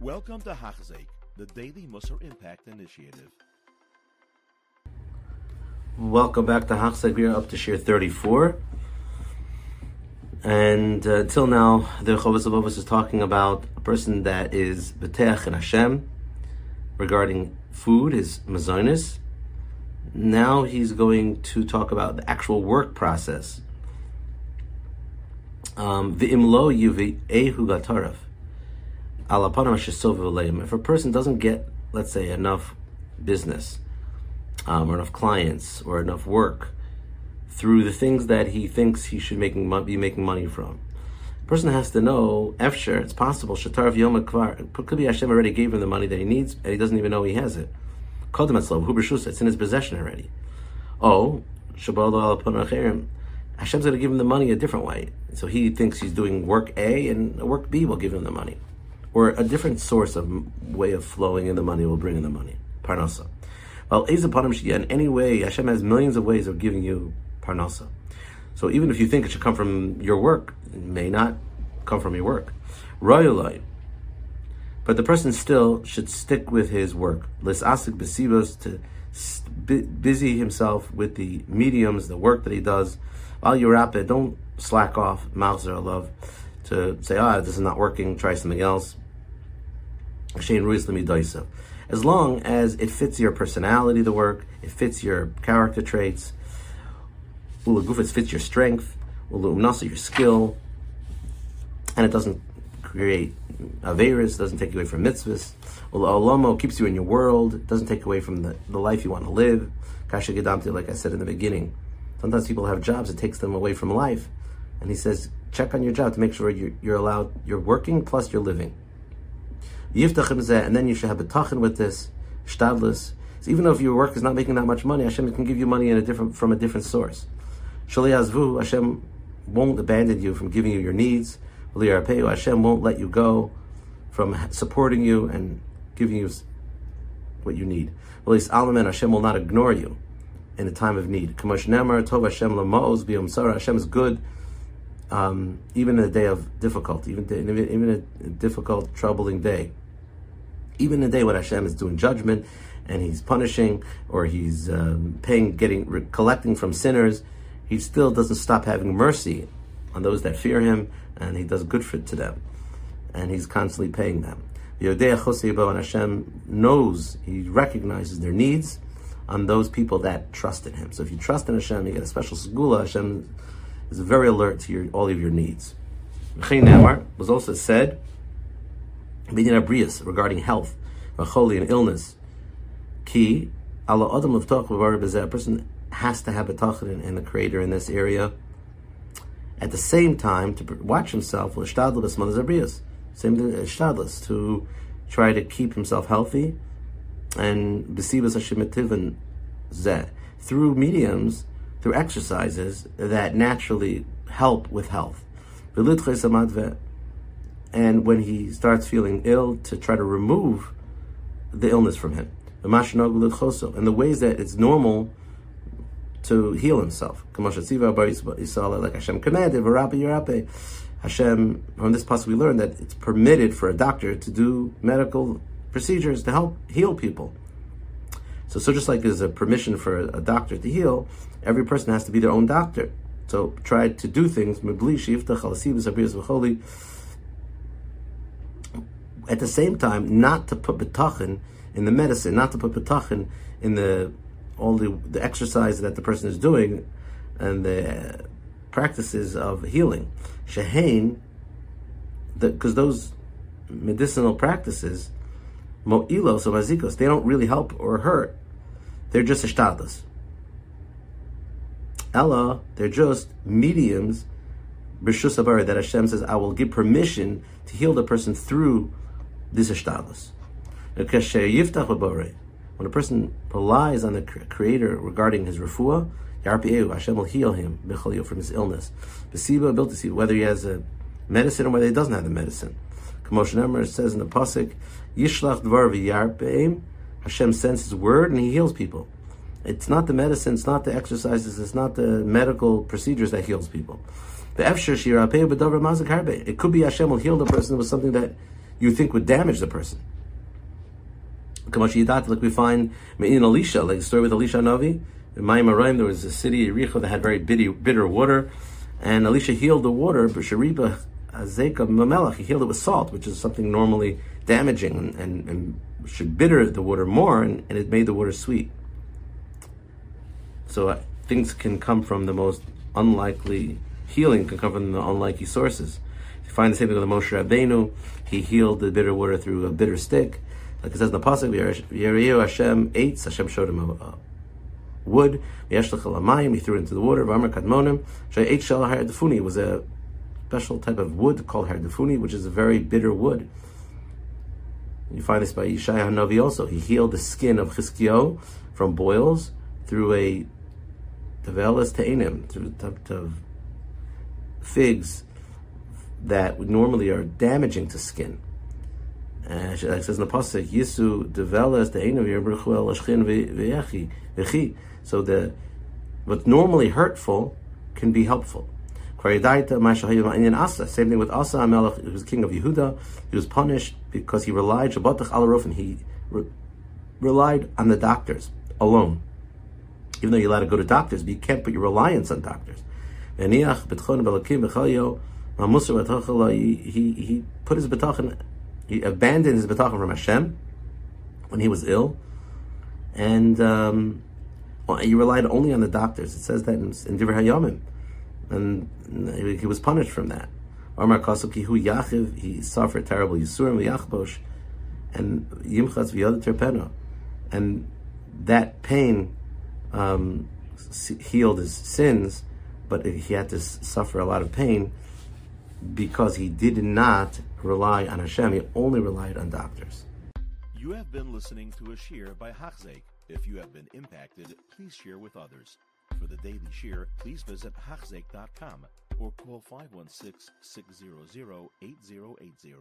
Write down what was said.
Welcome to Hachzik, the Daily Musar Impact Initiative. Welcome back to Hachzik. We are up to Shir 34. And uh, until now, the Chovas of is talking about a person that is B'teach and Hashem regarding food, his mazonis. Now he's going to talk about the actual work process. Um, V'imlo yuvi ehu gataraf. If a person doesn't get, let's say, enough business, um, or enough clients, or enough work through the things that he thinks he should making, be making money from, a person has to know, efsher, it's possible, shatar kvar, could be Hashem already gave him the money that he needs, and he doesn't even know he has it. Kodem etzlov, it's in his possession already. Oh, Hashem's going to give him the money a different way. So he thinks he's doing work A, and work B will give him the money or a different source of way of flowing in the money will bring in the money. Parnasa. Well, in any way, Hashem has millions of ways of giving you parnasa. So even if you think it should come from your work, it may not come from your work. Royalite. But the person still should stick with his work. Lisasik besivos to busy himself with the mediums, the work that he does. While you're at it, don't slack off, mouths love to say, ah, this is not working, try something else. As long as it fits your personality, the work, it fits your character traits, it fits your strength, your skill, and it doesn't create averis, doesn't take away from mitzvahs. Olamo keeps you in your world, doesn't take away from the, the life you want to live. Kasha Gedamti, like I said in the beginning. Sometimes people have jobs, it takes them away from life. And he says, check on your job to make sure you're, you're allowed, you're working plus you're living. And then you should have a tachin with this, shtadlis. So even though if your work is not making that much money, Hashem can give you money in a different, from a different source. Shali Hashem won't abandon you from giving you your needs. Hashem won't let you go from supporting you and giving you what you need. Hashem will not ignore you in a time of need. Hashem is good um, even in a day of difficulty, even, even a difficult, troubling day, even the day when Hashem is doing judgment and He's punishing or He's um, paying, getting, collecting from sinners, He still doesn't stop having mercy on those that fear Him, and He does good for to them, and He's constantly paying them. And Hashem knows, He recognizes their needs on those people that trust in Him. So if you trust in Hashem, you get a special segula. Hashem is very alert to your, all of your needs. was also said, regarding health, and illness, key, a person has to have a tachin and a creator in this area. At the same time, to watch himself, same thing, shtadlis, to try to keep himself healthy, and besibas hashemitiv zeh through mediums through exercises that naturally help with health. And when he starts feeling ill, to try to remove the illness from him. And the ways that it's normal to heal himself. Like Hashem commanded, Hashem, from this passage we learn that it's permitted for a doctor to do medical procedures to help heal people. So, so just like there's a permission for a, doctor to heal, every person has to be their own doctor. So try to do things at the same time, not to put betachin in the medicine, not to put betachin in the all the, the exercise that the person is doing and the practices of healing. Shehain, because those medicinal practices, mo'ilos or mazikos, they don't really help or hurt. They're just ishtadlis. Ella, they're just mediums, b'shus that Hashem says, I will give permission to heal the person through this is ishtadlis. When a person relies on the Creator regarding his refuah, Hashem will heal him from his illness. Whether he has a medicine or whether he doesn't have the medicine. Commotion Emmer says in the pasuk, Yishlach dvar v'yarpeim. Hashem sends His word and He heals people. It's not the medicine, it's not the exercises, it's not the medical procedures that heals people. The It could be Hashem will heal the person with something that you think would damage the person. Like we find in Elisha, like the story with Elisha Navi, in Mayim there was a city, Yericho, that had very bitter, bitter water, and Elisha healed the water, but Shariba Azeka Mamelach, he healed it with salt, which is something normally damaging and, and, and should bitter the water more, and, and, it made the water sweet. So uh, things can come from the most unlikely healing, can come from the unlikely sources. Find the same thing with the Moshe Rabbeinu. He healed the bitter water through a bitter stick. Like it says in the pasuk, Yeriyu Hashem ate, Hashem showed him a, wood. He threw it into the water. V'amar kadmonim, ate shel hardefuni was a special type of wood called hardefuni, which is a very bitter wood. You find this by Yeshaya Hanavi also. He healed the skin of Chizkiyo from boils through a tevelas te'inim, through the figs that normally are damaging to skin. Uh, it says in the pasuk, "Yisu develas ashchin v'yechi." So the what's normally hurtful can be helpful. Same thing with Asa Amelech, who was king of Yehuda. He was punished because he relied Shabbatach al and he re- relied on the doctors alone. Even though you're allowed to go to doctors, but you can't put your reliance on doctors. He, he, he put his betachin, he abandoned his betachin from Hashem when he was ill, and um, he relied only on the doctors. It says that in, in Divrei Hayamim and he was punished from that. Amar Kasuki hu yachiv, he suffered terrible yisurim v'yachbosh, and yimchatz v'yad terpeno, and that pain um, healed his sins, but he had to suffer a lot of pain because he did not rely on Hashem. He only relied on doctors. You have been listening to a shear by Hachzeik. If you have been impacted, please share with others. For the daily shear, please visit Hachzeik.com or call 516 600 8080.